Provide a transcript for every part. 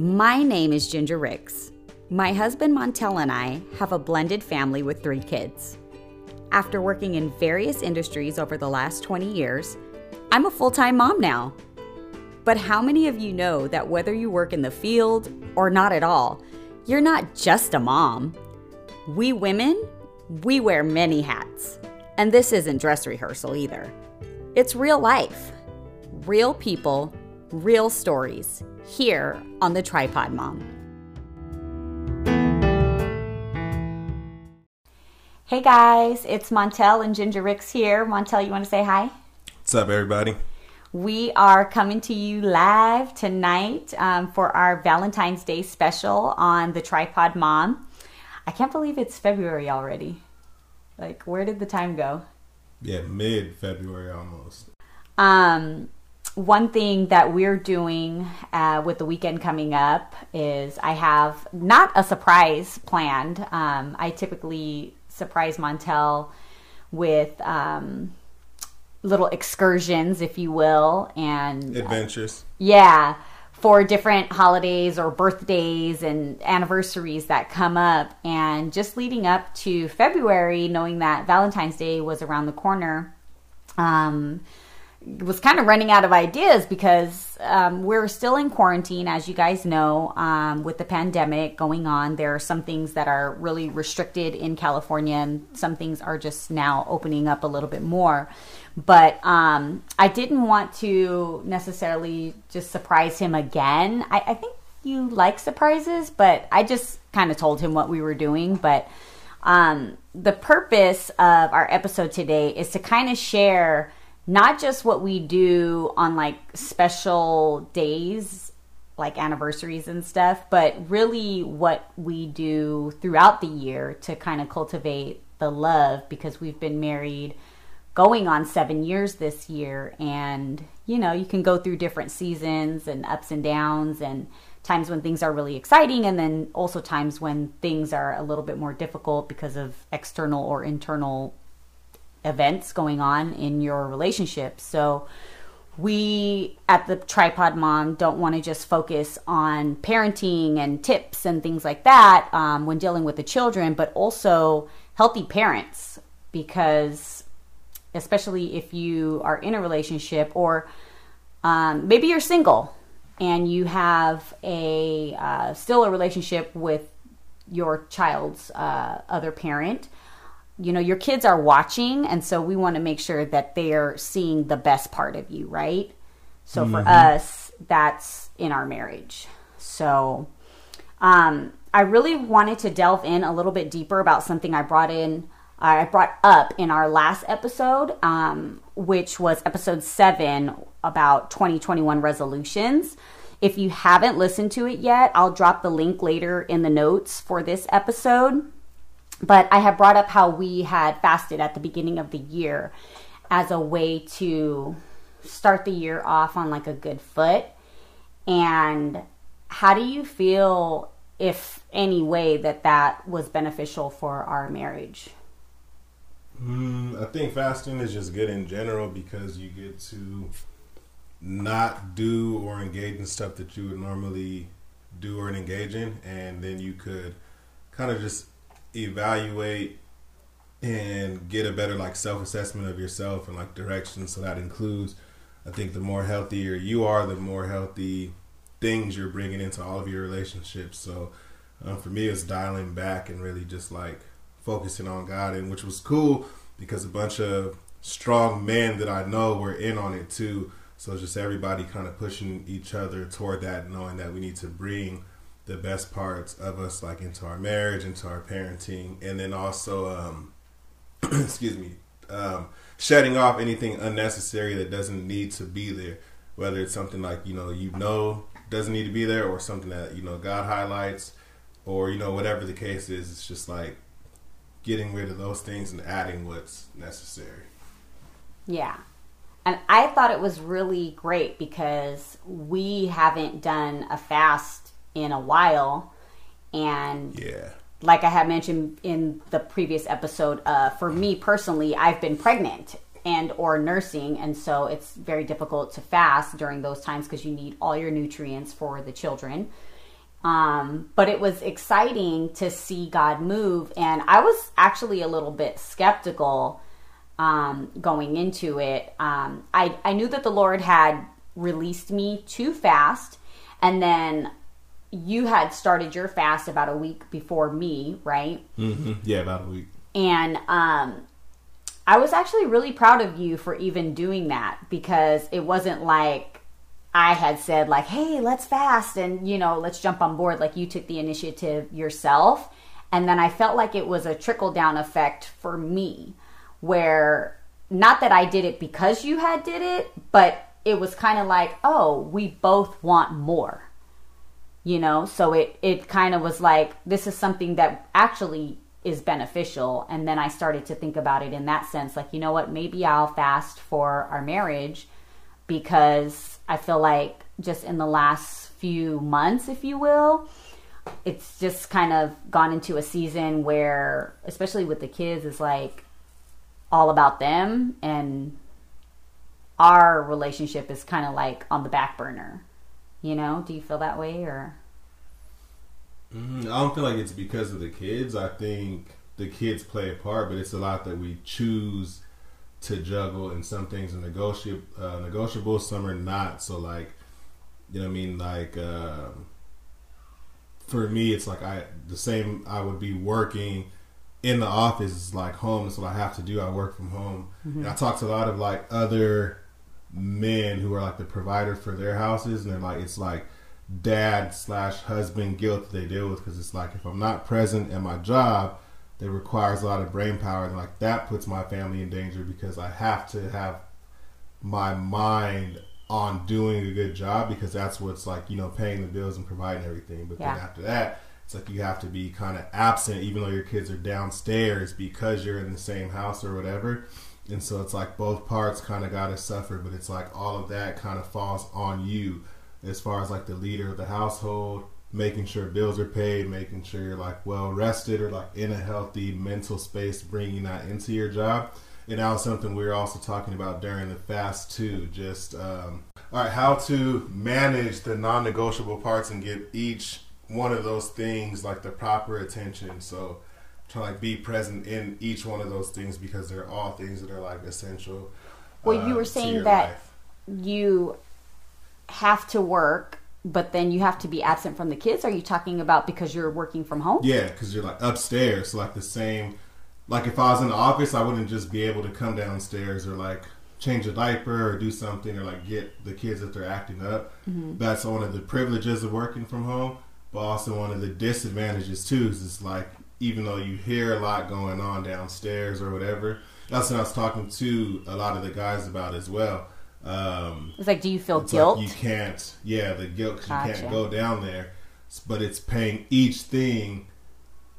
My name is Ginger Ricks. My husband Montel and I have a blended family with three kids. After working in various industries over the last 20 years, I'm a full time mom now. But how many of you know that whether you work in the field or not at all, you're not just a mom? We women, we wear many hats. And this isn't dress rehearsal either. It's real life, real people, real stories here on the Tripod Mom. Hey guys, it's Montel and Ginger Ricks here. Montel, you want to say hi? What's up, everybody? We are coming to you live tonight um, for our Valentine's Day special on the Tripod Mom. I can't believe it's February already. Like, where did the time go? Yeah, mid February almost. Um, one thing that we're doing uh, with the weekend coming up is I have not a surprise planned. Um, I typically surprise Montel with um, little excursions, if you will, and adventures. Uh, yeah, for different holidays or birthdays and anniversaries that come up. And just leading up to February, knowing that Valentine's Day was around the corner. Um, was kind of running out of ideas because um, we're still in quarantine, as you guys know, um, with the pandemic going on. There are some things that are really restricted in California, and some things are just now opening up a little bit more. But um, I didn't want to necessarily just surprise him again. I, I think you like surprises, but I just kind of told him what we were doing. But um, the purpose of our episode today is to kind of share not just what we do on like special days like anniversaries and stuff, but really what we do throughout the year to kind of cultivate the love because we've been married going on seven years this year. And, you know, you can go through different seasons and ups and downs and times when things are really exciting and then also times when things are a little bit more difficult because of external or internal events going on in your relationship. So we at the tripod mom don't want to just focus on parenting and tips and things like that um, when dealing with the children, but also healthy parents because especially if you are in a relationship or um, maybe you're single and you have a uh, still a relationship with your child's uh, other parent you know, your kids are watching, and so we want to make sure that they're seeing the best part of you, right? So mm-hmm. for us, that's in our marriage. So um, I really wanted to delve in a little bit deeper about something I brought in. I brought up in our last episode, um, which was episode seven about 2021 resolutions. If you haven't listened to it yet, I'll drop the link later in the notes for this episode. But I have brought up how we had fasted at the beginning of the year as a way to start the year off on like a good foot. And how do you feel, if any way, that that was beneficial for our marriage? Mm, I think fasting is just good in general because you get to not do or engage in stuff that you would normally do or engage in, and then you could kind of just evaluate and get a better like self assessment of yourself and like direction. So that includes, I think, the more healthier you are, the more healthy things you're bringing into all of your relationships. So um, for me, it's dialing back and really just like focusing on God, and which was cool because a bunch of strong men that I know were in on it too. So just everybody kind of pushing each other toward that, knowing that we need to bring the best parts of us, like into our marriage, into our parenting, and then also, um, excuse me, um, shutting off anything unnecessary that doesn't need to be there. Whether it's something like you know you know doesn't need to be there, or something that you know God highlights, or you know whatever the case is. It's just like getting rid of those things and adding what's necessary. Yeah. And I thought it was really great because we haven't done a fast in a while. And yeah. like I had mentioned in the previous episode, uh, for me personally, I've been pregnant and or nursing and so it's very difficult to fast during those times because you need all your nutrients for the children Um, but it was exciting to see God move. And I was actually a little bit skeptical um, going into it. Um, I, I knew that the Lord had released me to fast. And then you had started your fast about a week before me, right? Mm-hmm. Yeah, about a week. And um, I was actually really proud of you for even doing that because it wasn't like I had said like, "Hey, let's fast and you know, let's jump on board." Like you took the initiative yourself, and then I felt like it was a trickle down effect for me, where not that I did it because you had did it, but it was kind of like, "Oh, we both want more." You know, so it it kind of was like this is something that actually is beneficial. And then I started to think about it in that sense like, you know what, maybe I'll fast for our marriage because I feel like just in the last few months, if you will, it's just kind of gone into a season where, especially with the kids, is like all about them and our relationship is kind of like on the back burner. You know, do you feel that way or? Mm, I don't feel like it's because of the kids. I think the kids play a part, but it's a lot that we choose to juggle, and some things are negotiable, uh, negotiable. Some are not. So, like, you know, what I mean, like, uh, for me, it's like I the same. I would be working in the office, is like home. That's what I have to do. I work from home, mm-hmm. and I talk to a lot of like other men who are like the provider for their houses, and they're like, it's like dad slash husband guilt that they deal with because it's like if I'm not present at my job that requires a lot of brain power and like that puts my family in danger because I have to have my mind on doing a good job because that's what's like you know paying the bills and providing everything but yeah. then after that it's like you have to be kind of absent even though your kids are downstairs because you're in the same house or whatever and so it's like both parts kind of got to suffer but it's like all of that kind of falls on you as far as like the leader of the household, making sure bills are paid, making sure you're like well rested or like in a healthy mental space, bringing that into your job. And that was something we were also talking about during the fast too. Just um, all right, how to manage the non-negotiable parts and give each one of those things like the proper attention. So try like be present in each one of those things because they're all things that are like essential. Well, you were uh, saying that life. you have to work but then you have to be absent from the kids are you talking about because you're working from home yeah because you're like upstairs so like the same like if i was in the office i wouldn't just be able to come downstairs or like change a diaper or do something or like get the kids if they're acting up mm-hmm. that's one of the privileges of working from home but also one of the disadvantages too is it's like even though you hear a lot going on downstairs or whatever that's what i was talking to a lot of the guys about as well um, it's like, do you feel guilt? Like you can't, yeah, the guilt because gotcha. you can't go down there. But it's paying each thing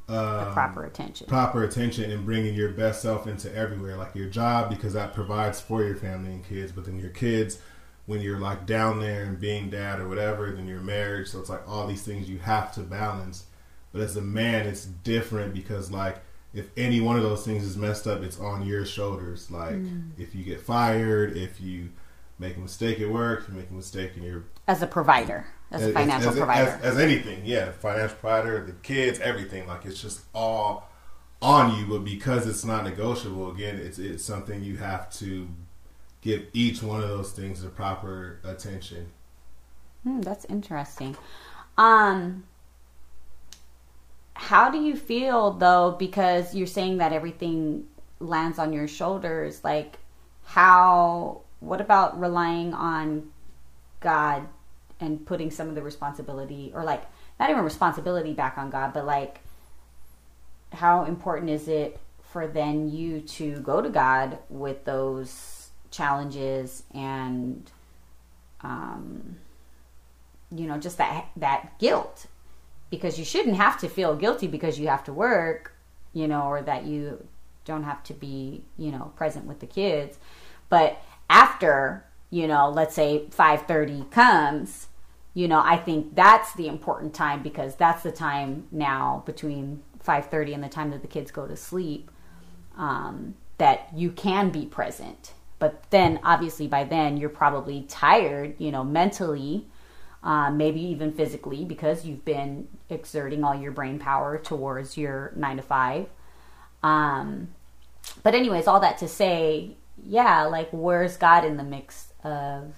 um, proper attention, proper attention, and bringing your best self into everywhere, like your job, because that provides for your family and kids. But then your kids, when you're like down there and being dad or whatever, then your marriage. So it's like all these things you have to balance. But as a man, it's different because like if any one of those things is messed up, it's on your shoulders. Like mm. if you get fired, if you make a mistake at work, you make a mistake in your as a provider, as, as a financial as, provider, as, as, anything, yeah, financial provider, the kids, everything. Like it's just all on you, but because it's not negotiable, again, it's it's something you have to give each one of those things the proper attention. Hmm, that's interesting. Um, how do you feel though? Because you're saying that everything lands on your shoulders. Like, how what about relying on God and putting some of the responsibility or like not even responsibility back on God, but like how important is it for then you to go to God with those challenges and um you know just that that guilt because you shouldn't have to feel guilty because you have to work you know or that you don't have to be you know present with the kids. But after you know let's say 5.30 comes you know i think that's the important time because that's the time now between 5.30 and the time that the kids go to sleep um, that you can be present. But then obviously by then you're probably tired you know mentally uh, maybe even physically because you've been exerting all your brain power towards your nine to five. Um, but anyways, all that to say, yeah, like where's God in the mix of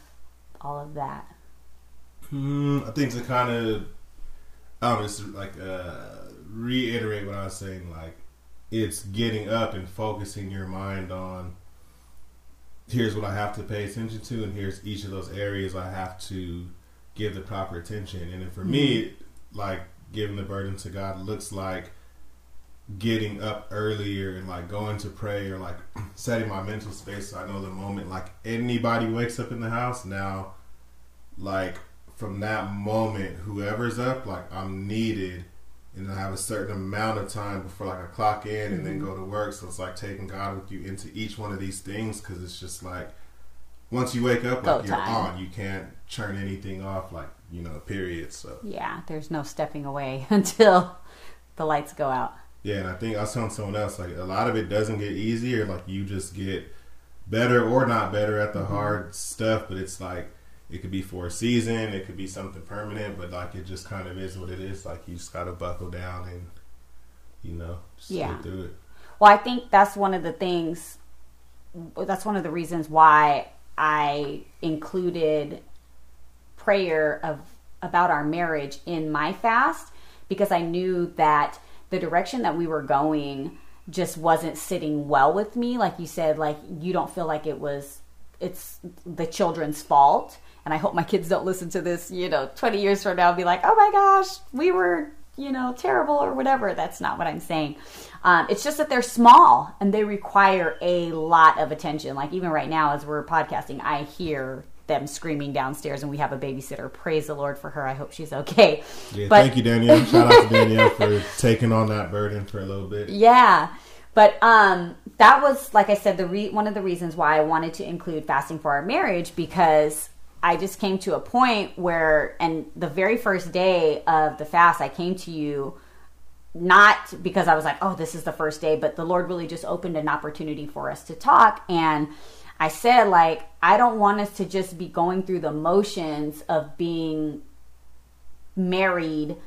all of that? Mm, I think to kind of, I don't just like uh, reiterate what I was saying. Like, it's getting up and focusing your mind on. Here's what I have to pay attention to, and here's each of those areas I have to give the proper attention. And for mm-hmm. me, like giving the burden to God looks like getting up earlier and like going to pray or like setting my mental space so I know the moment like anybody wakes up in the house now like from that moment whoever's up like I'm needed and I have a certain amount of time before like I clock in mm-hmm. and then mm-hmm. go to work so it's like taking God with you into each one of these things because it's just like once you wake up, like Go you're time. on. You can't turn anything off, like you know, period. So yeah, there's no stepping away until the lights go out. Yeah, and I think I was telling someone else like a lot of it doesn't get easier. Like you just get better or not better at the mm-hmm. hard stuff, but it's like it could be for a season, it could be something permanent, but like it just kind of is what it is. Like you just gotta buckle down and you know just yeah. get through it. Well, I think that's one of the things. That's one of the reasons why I included prayer of about our marriage in my fast because I knew that the direction that we were going just wasn't sitting well with me. Like you said like you don't feel like it was it's the children's fault. And I hope my kids don't listen to this, you know, 20 years from now be like, "Oh my gosh, we were you know, terrible or whatever. That's not what I'm saying. Um, it's just that they're small and they require a lot of attention. Like even right now, as we're podcasting, I hear them screaming downstairs, and we have a babysitter. Praise the Lord for her. I hope she's okay. Yeah, but, thank you, Danielle. Shout out to Danielle for taking on that burden for a little bit. Yeah. But um, that was, like I said, the re- one of the reasons why I wanted to include fasting for our marriage because I just came to a point where, and the very first day of the fast, I came to you not because I was like, oh, this is the first day, but the Lord really just opened an opportunity for us to talk. And I said, like, I don't want us to just be going through the motions of being married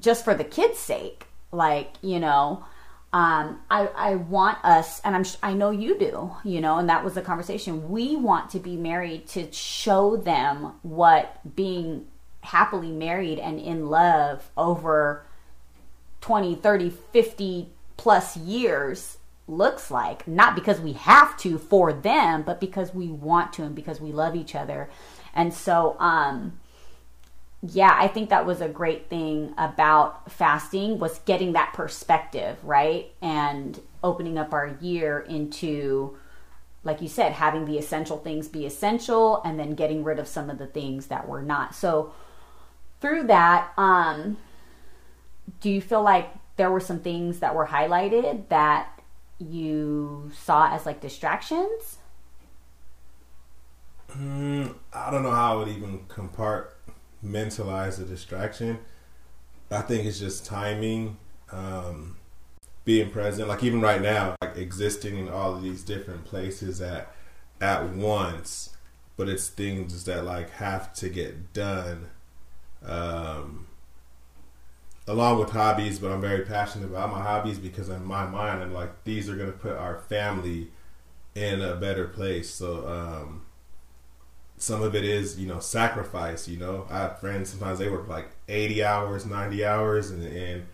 just for the kids' sake. Like, you know, um, I, I want us, and I'm, I know you do, you know, and that was the conversation. We want to be married to show them what being happily married and in love over 20, 30, 50 plus years looks like. Not because we have to for them, but because we want to and because we love each other. And so, um, yeah, I think that was a great thing about fasting was getting that perspective, right? And opening up our year into like you said, having the essential things be essential and then getting rid of some of the things that were not. So through that, um do you feel like there were some things that were highlighted that you saw as like distractions? Mm, I don't know how I would even compart mentalize the distraction. I think it's just timing, um, being present. Like even right now, like existing in all of these different places at at once, but it's things that like have to get done. Um, along with hobbies, but I'm very passionate about my hobbies because in my mind, I'm like these are gonna put our family in a better place. So um, some of it is you know sacrifice you know. I have friends sometimes they work like 80 hours 90 hours and, and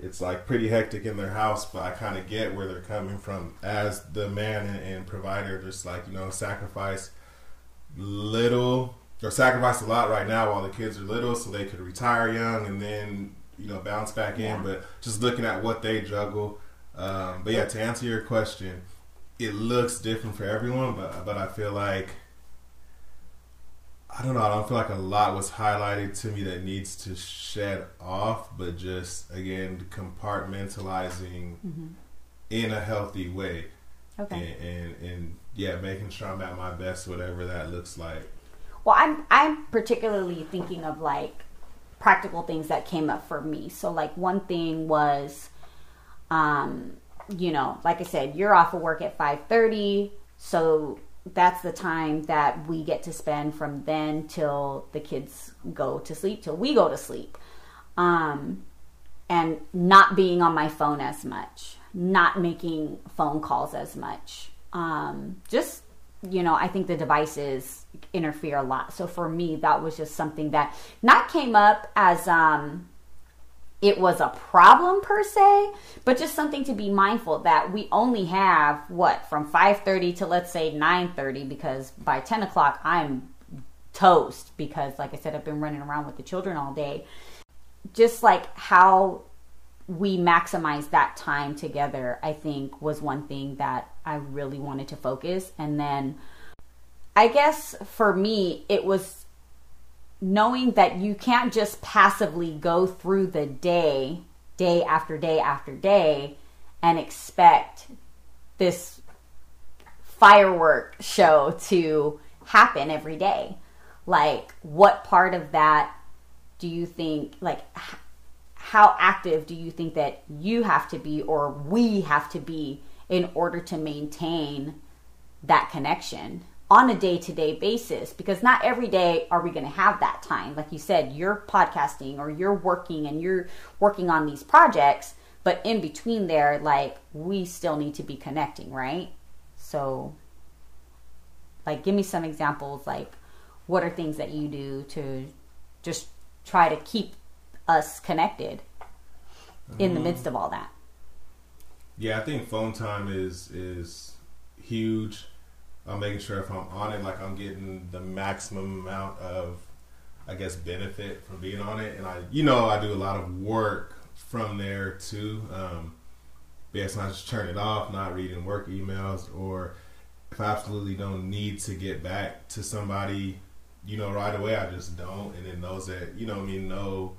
it's like pretty hectic in their house but i kind of get where they're coming from. As the man and, and, provider just like you know sacrifice little or sacrifice a lot right now while the kids are little so they could retire young and then you know bounce back in but just looking at what they juggle um, but yeah to answer your question it looks different for everyone but but i feel like I don't know. I don't feel like a lot was highlighted to me that needs to shed off, but just again compartmentalizing mm-hmm. in a healthy way. Okay. And, and, and yeah, making sure I'm at my best, whatever that looks like. Well, I'm I'm particularly thinking of like practical things that came up for me. So like one thing was, um, you know, like I said, you're off of work at five thirty, so that's the time that we get to spend from then till the kids go to sleep, till we go to sleep. Um, and not being on my phone as much, not making phone calls as much. Um, just, you know, I think the devices interfere a lot. So for me, that was just something that not came up as, um, it was a problem per se, but just something to be mindful that we only have what from 5:30 to let's say 9:30 because by 10 o'clock I'm toast because like I said I've been running around with the children all day. Just like how we maximize that time together, I think was one thing that I really wanted to focus. And then I guess for me, it was knowing that you can't just passively go through the day, day after day after day, and expect this firework show to happen every day. Like, what part of that do you think, like, how active do you think that you have to be or we have to be in order to maintain that connection? On a day to day basis because not every day are we going to have that time. Like you said, you're podcasting or you're working and you're working on these projects, but in between there, like we still need to be connecting, right? So, like, give me some examples. Like, what are things that you do to just try to keep us connected in the mm-hmm. midst of all that? Yeah, I think phone time is is huge I'm making sure if I'm on it, like I'm getting the maximum amount of, I guess, benefit from being on it. And I, you know, I do a lot of work from there too. Um, but yeah, it's not just turn it off, not reading work emails, or if I absolutely don't need to get back to somebody, you know, right away, I just don't. And then those that, you know, I mean, no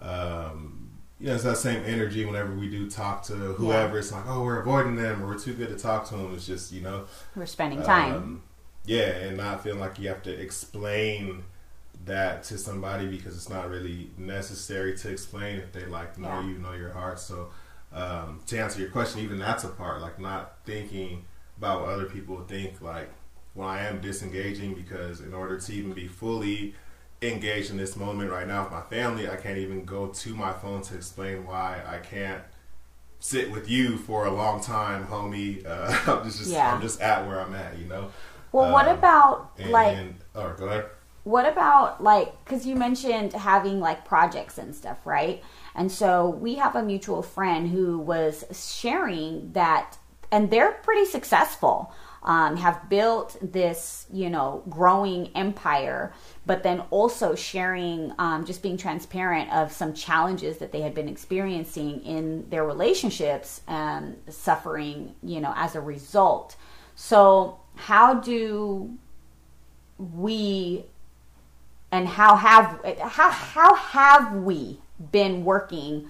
um, you know, it's that same energy whenever we do talk to whoever. Yeah. It's like, oh, we're avoiding them, or we're too good to talk to them. It's just, you know, we're spending time. Um, yeah, and not feeling like you have to explain that to somebody because it's not really necessary to explain if they like know yeah. you, know your heart. So, um, to answer your question, even that's a part, like not thinking about what other people think. Like when I am disengaging, because in order to even be fully engaged in this moment right now with my family, I can't even go to my phone to explain why I can't sit with you for a long time, homie. Uh, I'm just, yeah. I'm just at where I'm at, you know. Well, um, what about and, like? And, oh, go ahead. What about like? Because you mentioned having like projects and stuff, right? And so we have a mutual friend who was sharing that, and they're pretty successful um, have built this, you know, growing empire, but then also sharing, um, just being transparent of some challenges that they had been experiencing in their relationships and suffering, you know, as a result. So, how do we and how have how how have we been working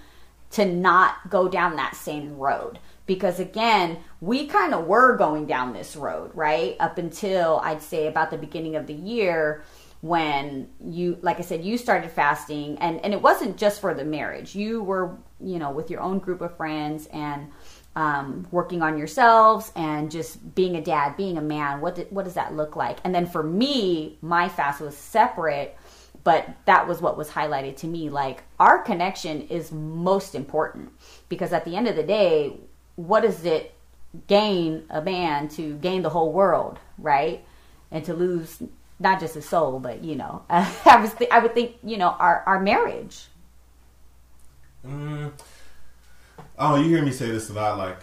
to not go down that same road? because again, we kind of were going down this road, right? Up until I'd say about the beginning of the year when you like I said you started fasting and and it wasn't just for the marriage. You were, you know, with your own group of friends and um, working on yourselves and just being a dad, being a man. What did, what does that look like? And then for me, my fast was separate, but that was what was highlighted to me. Like our connection is most important because at the end of the day, what is it gain a man to gain the whole world, right? And to lose not just his soul, but you know, I was th- I would think you know our our marriage. Mm. Oh, you hear me say this a lot. Like,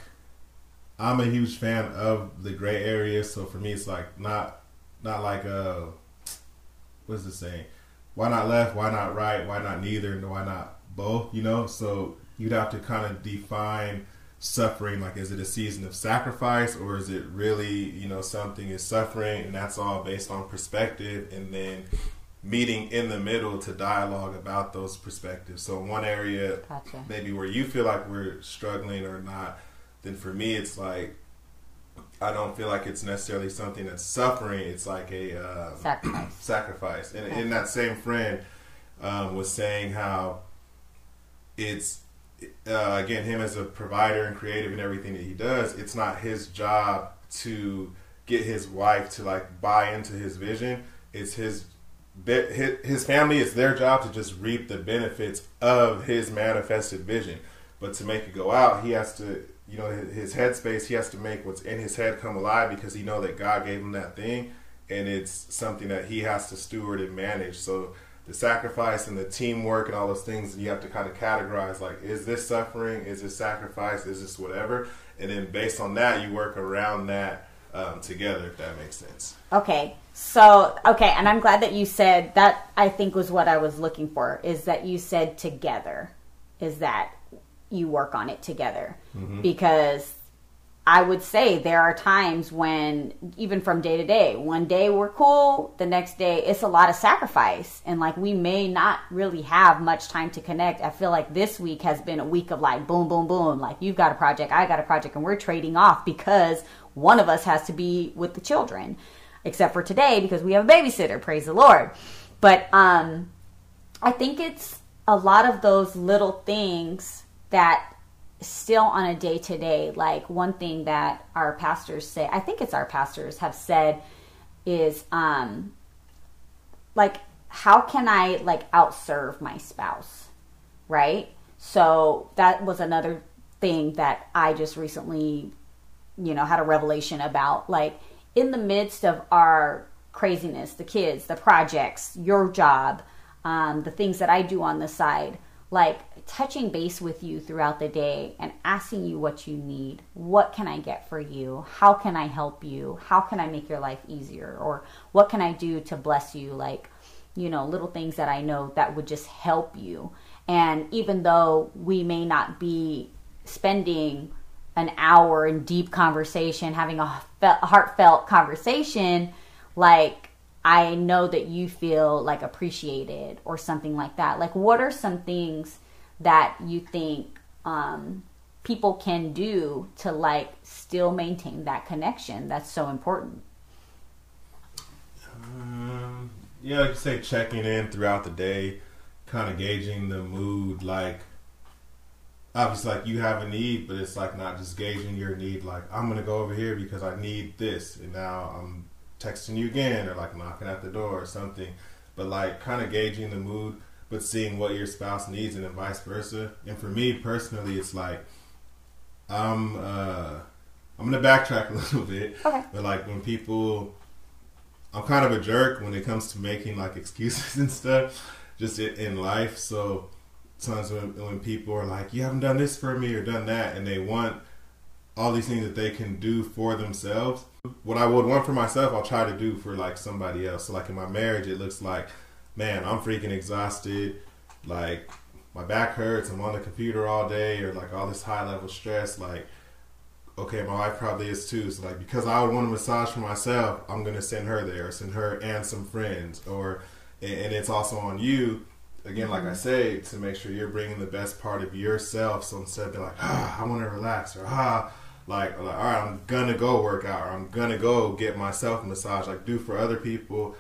I'm a huge fan of the gray area, so for me, it's like not not like uh, what's the saying? Why not left? Why not right? Why not neither? Why not both? You know, so you'd have to kind of define suffering like is it a season of sacrifice or is it really you know something is suffering and that's all based on perspective and then meeting in the middle to dialogue about those perspectives? So one area gotcha. maybe where you feel like we're struggling or not then for me it's like i don't feel like it's necessarily something that's suffering it's like a uh, sacrifice. sacrifice. And, and that same friend um, was saying how it's uh, again, him as a provider and creative and everything that he does, it's not his job to get his wife to like buy into his vision. It's his his family. It's their job to just reap the benefits of his manifested vision. But to make it go out, he has to, you know, his headspace. He has to make what's in his head come alive because he know that God gave him that thing, and it's something that he has to steward and manage. So the sacrifice and the teamwork and all those things you have to kind of categorize like is this suffering? Is this sacrifice? Is this whatever? And then based on that you work around that um, together if that makes sense. Okay. So okay and i'm glad that you said that i think was what i was looking for is that you said together is that you work on it together. Mm-hmm. because I would say there are times when, even from day to day, one day we're cool, the next day it's a lot of sacrifice. And like we may not really have much time to connect. I feel like this week has been a week of like boom, boom, boom. Like you've got a project, I got a project, and we're trading off because one of us has to be with the children. Except for today because we have a babysitter, praise the Lord. But um I think it's a lot of those little things that still on a day to day, like one thing that our pastors say, I think it's our pastors have said is um like how can I like outserve my spouse? Right? So that was another thing that I just recently, you know, had a revelation about. Like in the midst of our craziness, the kids, the projects, your job, um, the things that I do on the side, like touching base with you throughout the day and asking you what you need. What can I get for you? How can I help you? How can I make your life easier? Or what can I do to bless you? Like, you know, little things that I know that would just help you. And even though we may not be spending an hour in deep conversation, having a heartfelt conversation, like I know that you feel like appreciated or something like that. Like, what are some things that you think um, people can do to like still maintain that connection that's so important? Um, yeah, like you say, checking in throughout the day, kind of gauging the mood. Like, obviously, like you have a need, but it's like not just gauging your need. Like, I'm gonna go over here because I need this, and now I'm texting you again or like knocking at the door or something. But like kind of gauging the mood, but seeing what your spouse needs and then vice versa. And for me personally, it's like I'm uh, I'm gonna backtrack a little bit. Okay. But like when people, I'm kind of a jerk when it comes to making like excuses and stuff, just in life. So sometimes when, when people are like, "You haven't done this for me" or done that, and they want all these things that they can do for themselves. What I would want for myself, I'll try to do for like somebody else. So like in my marriage, it looks like, man, I'm freaking exhausted. Like my back hurts. I'm on the computer all day, or like all this high level stress. Like, okay, my wife probably is too. So like, because I would want a massage for myself, I'm gonna send her there, or send her and some friends, or and it's also on you again, like I mm-hmm. say, to make sure you're bringing the best part of yourself. So instead of being like, ah, I want to relax, or ah, like, like, all right, I'm gonna go work out, or I'm gonna go get myself a massage. Like, do for other people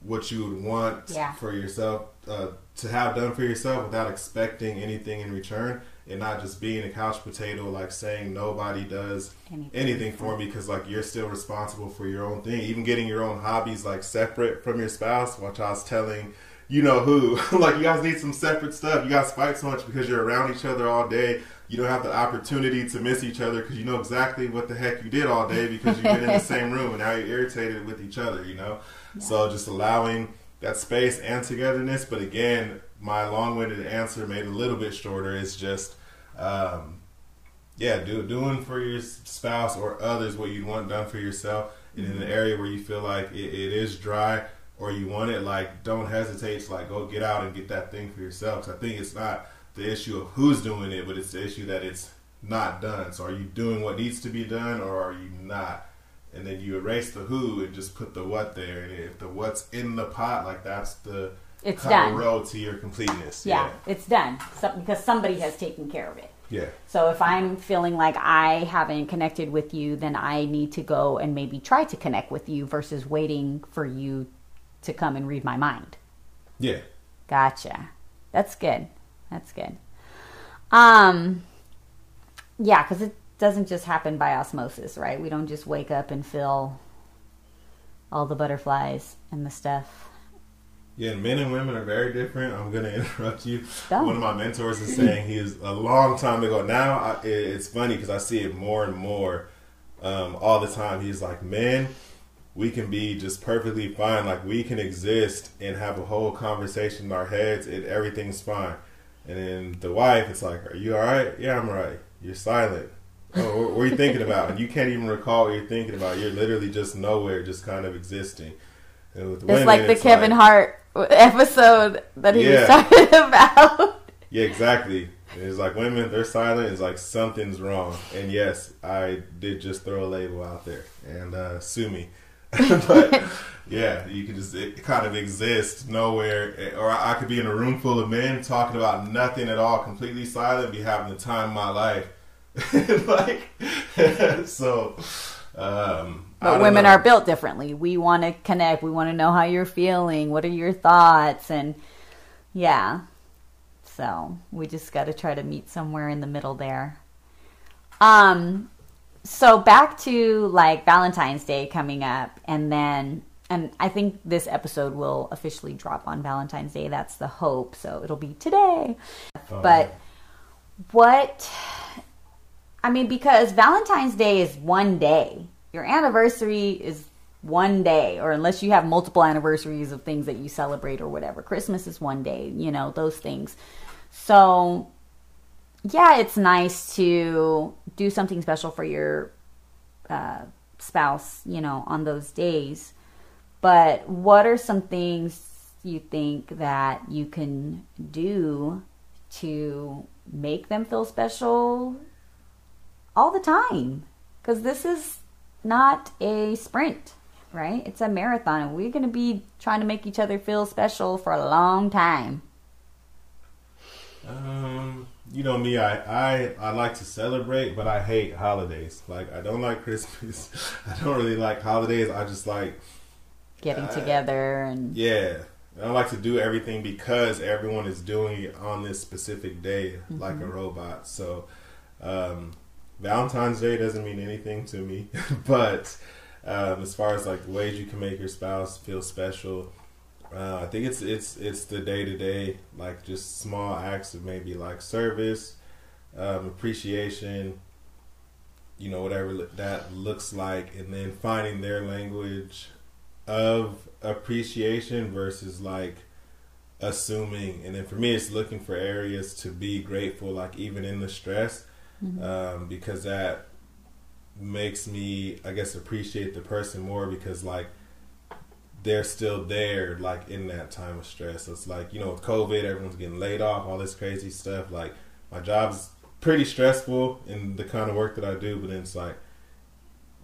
what you would want yeah. for yourself uh, to have done for yourself without expecting anything in return, and not just being a couch potato, like saying nobody does anything, anything for me because like you're still responsible for your own thing. Even getting your own hobbies like separate from your spouse, which I was telling you know who. like you guys need some separate stuff. You guys fight so much because you're around each other all day you don't have the opportunity to miss each other because you know exactly what the heck you did all day because you've been in the same room and now you're irritated with each other, you know? Yeah. So just allowing that space and togetherness. But again, my long winded answer made a little bit shorter is just, um, yeah, do, doing for your spouse or others what you want done for yourself. And in an area where you feel like it, it is dry or you want it, like, don't hesitate to like go get out and get that thing for yourself. Cause I think it's not the issue of who's doing it, but it's the issue that it's not done. So are you doing what needs to be done or are you not? And then you erase the who and just put the what there. And if the what's in the pot, like that's the it's done. road to your completeness. Yeah, yeah. it's done so, because somebody has taken care of it. Yeah. So if I'm feeling like I haven't connected with you, then I need to go and maybe try to connect with you versus waiting for you to come and read my mind. Yeah. Gotcha. That's good. That's good. Um, yeah, because it doesn't just happen by osmosis, right? We don't just wake up and feel all the butterflies and the stuff. Yeah, men and women are very different. I'm gonna interrupt you. Go. One of my mentors is saying he is a long time ago. Now I, it's funny because I see it more and more um, all the time. He's like, men, we can be just perfectly fine. Like we can exist and have a whole conversation in our heads, and everything's fine. And then the wife, it's like, are you all right? Yeah, I'm all right. You're silent. Oh, what, what are you thinking about? And you can't even recall what you're thinking about. You're literally just nowhere, just kind of existing. And with It's women, like the it's Kevin like- Hart episode that he Yeah. was talking about. Yeah, exactly. It's like women, they're silent. It's like something's wrong. And yes, I did just throw a label out there and uh, sue me. but yeah, you can just it kind of exist nowhere, or I I could be in a room full of men talking about nothing at all, completely silent, be having the time of my life. like so. Um, But women know. are built differently. We want to connect. We want to know how you're feeling. What are your thoughts? And yeah. So we just got to try to meet somewhere in the middle there. Um, so back to like Valentine's Day coming up, and then, and I think this episode will officially drop on Valentine's Day. That's the hope. So it'll be today. Oh, But what I mean, because Valentine's Day is one day. Your anniversary is one day, or unless you have multiple anniversaries of things that you celebrate or whatever. Christmas is one day, you know, those things. So, yeah, it's nice to do something special for your uh, spouse, you know, on those days. But what are some things you think that you can do to make them feel special all the time? Because this is not a sprint, right? It's a marathon, and we're going to be trying to make each other feel special for a long time. Um, you know me, I, I I like to celebrate, but I hate holidays. Like I don't like Christmas. I don't really like holidays. I just like Getting Uh, together and yeah. I like to do everything because everyone is doing it on this specific day, like a robot. So, um, Valentine's Day doesn't mean anything to me, but um, as far as like ways you can make your spouse feel special, uh, I think it's it's it's the day to day, like just small acts of maybe like service, um, appreciation, you know, whatever that looks like, and then finding their language of appreciation versus like assuming. And then for me, it's looking for areas to be grateful, like even in the stress, um, because that makes me, I guess, appreciate the person more because like they're still there, like in that time of stress. It's like you know, with COVID, everyone's getting laid off, all this crazy stuff. Like my job's pretty stressful in the kind of work that I do, but then it's like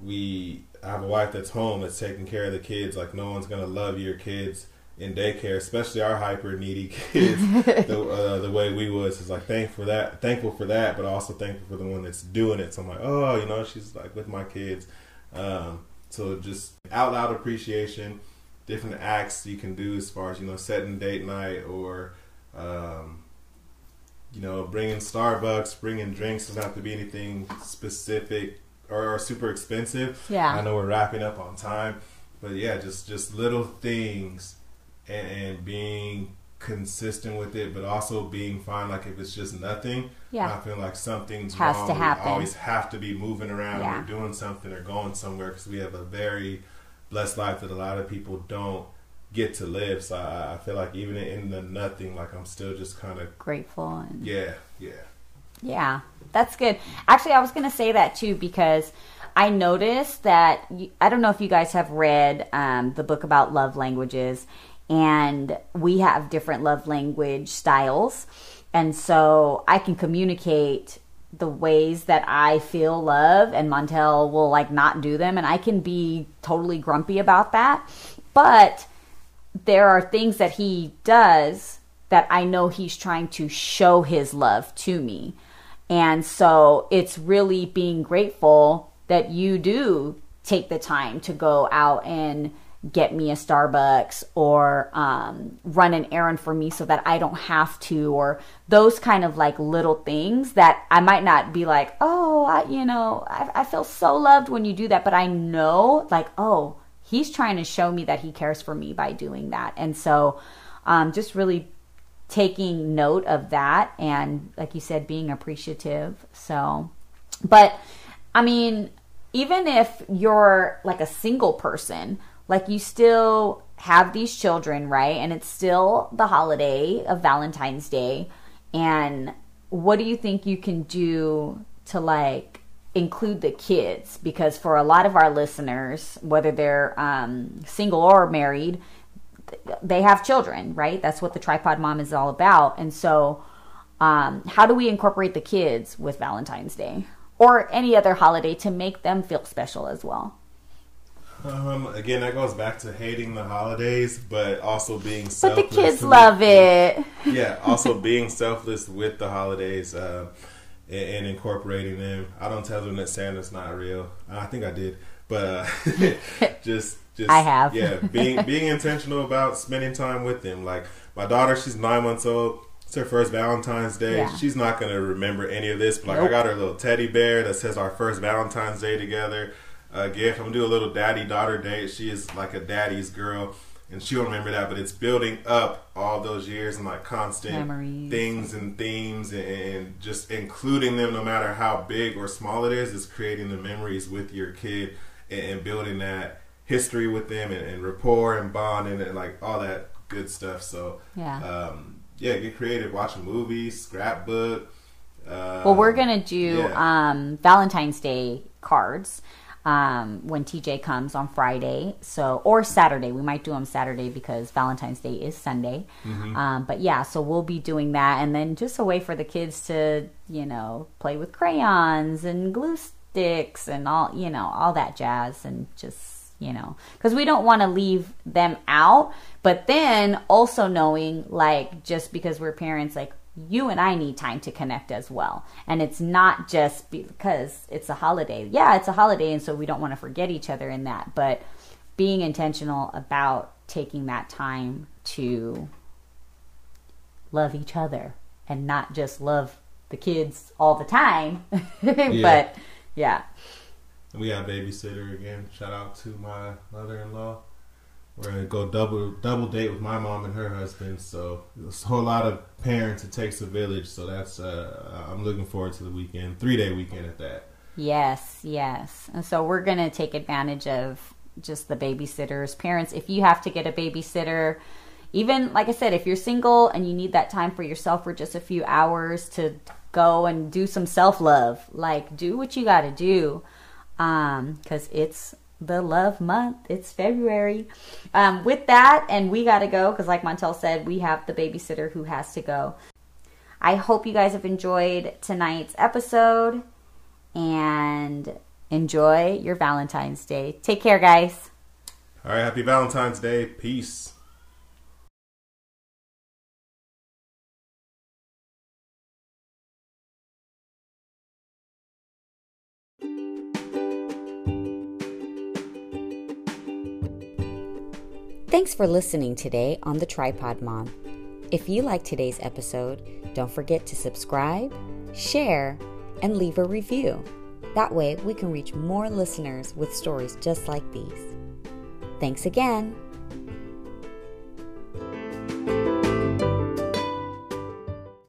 we I have a wife that's home that's taking care of the kids. Like no one's gonna love your kids in daycare, especially our hyper needy kids. the uh, the way we was is like thankful for that, thankful for that, but also thankful for the one that's doing it. So I'm like, oh, you know, she's like with my kids. Um, so just out loud appreciation, different acts you can do as far as you know setting date night or. Um, you know, bringing Starbucks, bringing drinks doesn't have to be anything specific or, or super expensive. Yeah. I know we're wrapping up on time, but yeah, just just little things and, and being consistent with it, but also being fine. Like if it's just nothing, Yeah. I feel like something's Has wrong. to We happen. always have to be moving around Yeah. or doing something or going somewhere because we have a very blessed life that a lot of people don't get to live. So I, I feel like even in the nothing, like I'm still just kind of grateful and yeah, yeah. Yeah, that's good. Actually, I was going to say that too because I noticed that you, I don't know if you guys have read um, the book about love languages, and we have different love language styles, and so I can communicate the ways that I feel love, and Montel will like not do them, and I can be totally grumpy about that, but there are things that he does that I know he's trying to show his love to me. And so it's really being grateful that you do take the time to go out and get me a Starbucks or um, run an errand for me so that I don't have to, or those kind of like little things that I might not be like, oh, I, you know, I, I feel so loved when you do that, but I know like, oh, he's trying to show me that he cares for me by doing that. And so, um, just really taking note of that and like you said being appreciative so but i mean even if you're like a single person like you still have these children right and it's still the holiday of valentine's day and what do you think you can do to like include the kids because for a lot of our listeners whether they're um, single or married they have children, right? That's what the tripod mom is all about. And so, um, how do we incorporate the kids with Valentine's Day or any other holiday to make them feel special as well? Um, again, that goes back to hating the holidays, but also being selfless. But the kids love it. Yeah, also being selfless with the holidays uh, and, and, incorporating them. I don't tell them that Santa's not real. I think I did, but uh, just just I have. yeah, being being intentional about spending time with them. Like my daughter, she's nine months old. It's her first Valentine's Day. Yeah. She's not gonna remember any of this. But like nope. I got her little teddy bear that says our first Valentine's Day together. Uh, gift. I'm gonna do a little daddy daughter date. She is like a daddy's girl, and she'll remember that. But it's building up all those years and like constant Memories. things and themes, and, and just including them, no matter how big or small it is. Is creating the memories with your kid and, and building that history with them and, and rapport and bond and, and, like all that good stuff. So yeah, um, yeah, get creative. Watch a movie, scrapbook. Uh, well, we're gonna do yeah. um, Valentine's Day cards um, when TJ comes on Friday. So or Saturday, we might do them Saturday because Valentine's Day is Sunday. Mm-hmm. Um, but yeah, so we'll be doing that, and then just a way for the kids to you know play with crayons and glue sticks and all you know all that jazz and just you know, because we don't want to leave them out. But then also knowing, like, just because we're parents, like, you and I need time to connect as well. And it's not just because it's a holiday. Yeah, it's a holiday, and so we don't want to forget each other in that. But being intentional about taking that time to love each other and not just love the kids all the time. yeah. But yeah. We got babysitter again. Shout out to my mother-in-law. We're gonna go double double date with my mom and her husband. So it's a whole lot of parents. It takes a village. So that's uh, I'm looking forward to the weekend, three day weekend at that. Yes, yes. And so we're gonna take advantage of just the babysitters. Parents, if you have to get a babysitter, even like I said, if you're single and you need that time for yourself for just a few hours to go and do some self love, like do what you got to do um because it's the love month. It's february. Um with that and we gotta go because like montel said we have the babysitter who has to go. I hope you guys have enjoyed tonight's episode and enjoy your valentine's day. Take care guys. All right happy valentine's day. Peace Thanks for listening today on The Tripod Mom. If you like today's episode, don't forget to subscribe, share, and leave a review. That way, we can reach more listeners with stories just like these. Thanks again.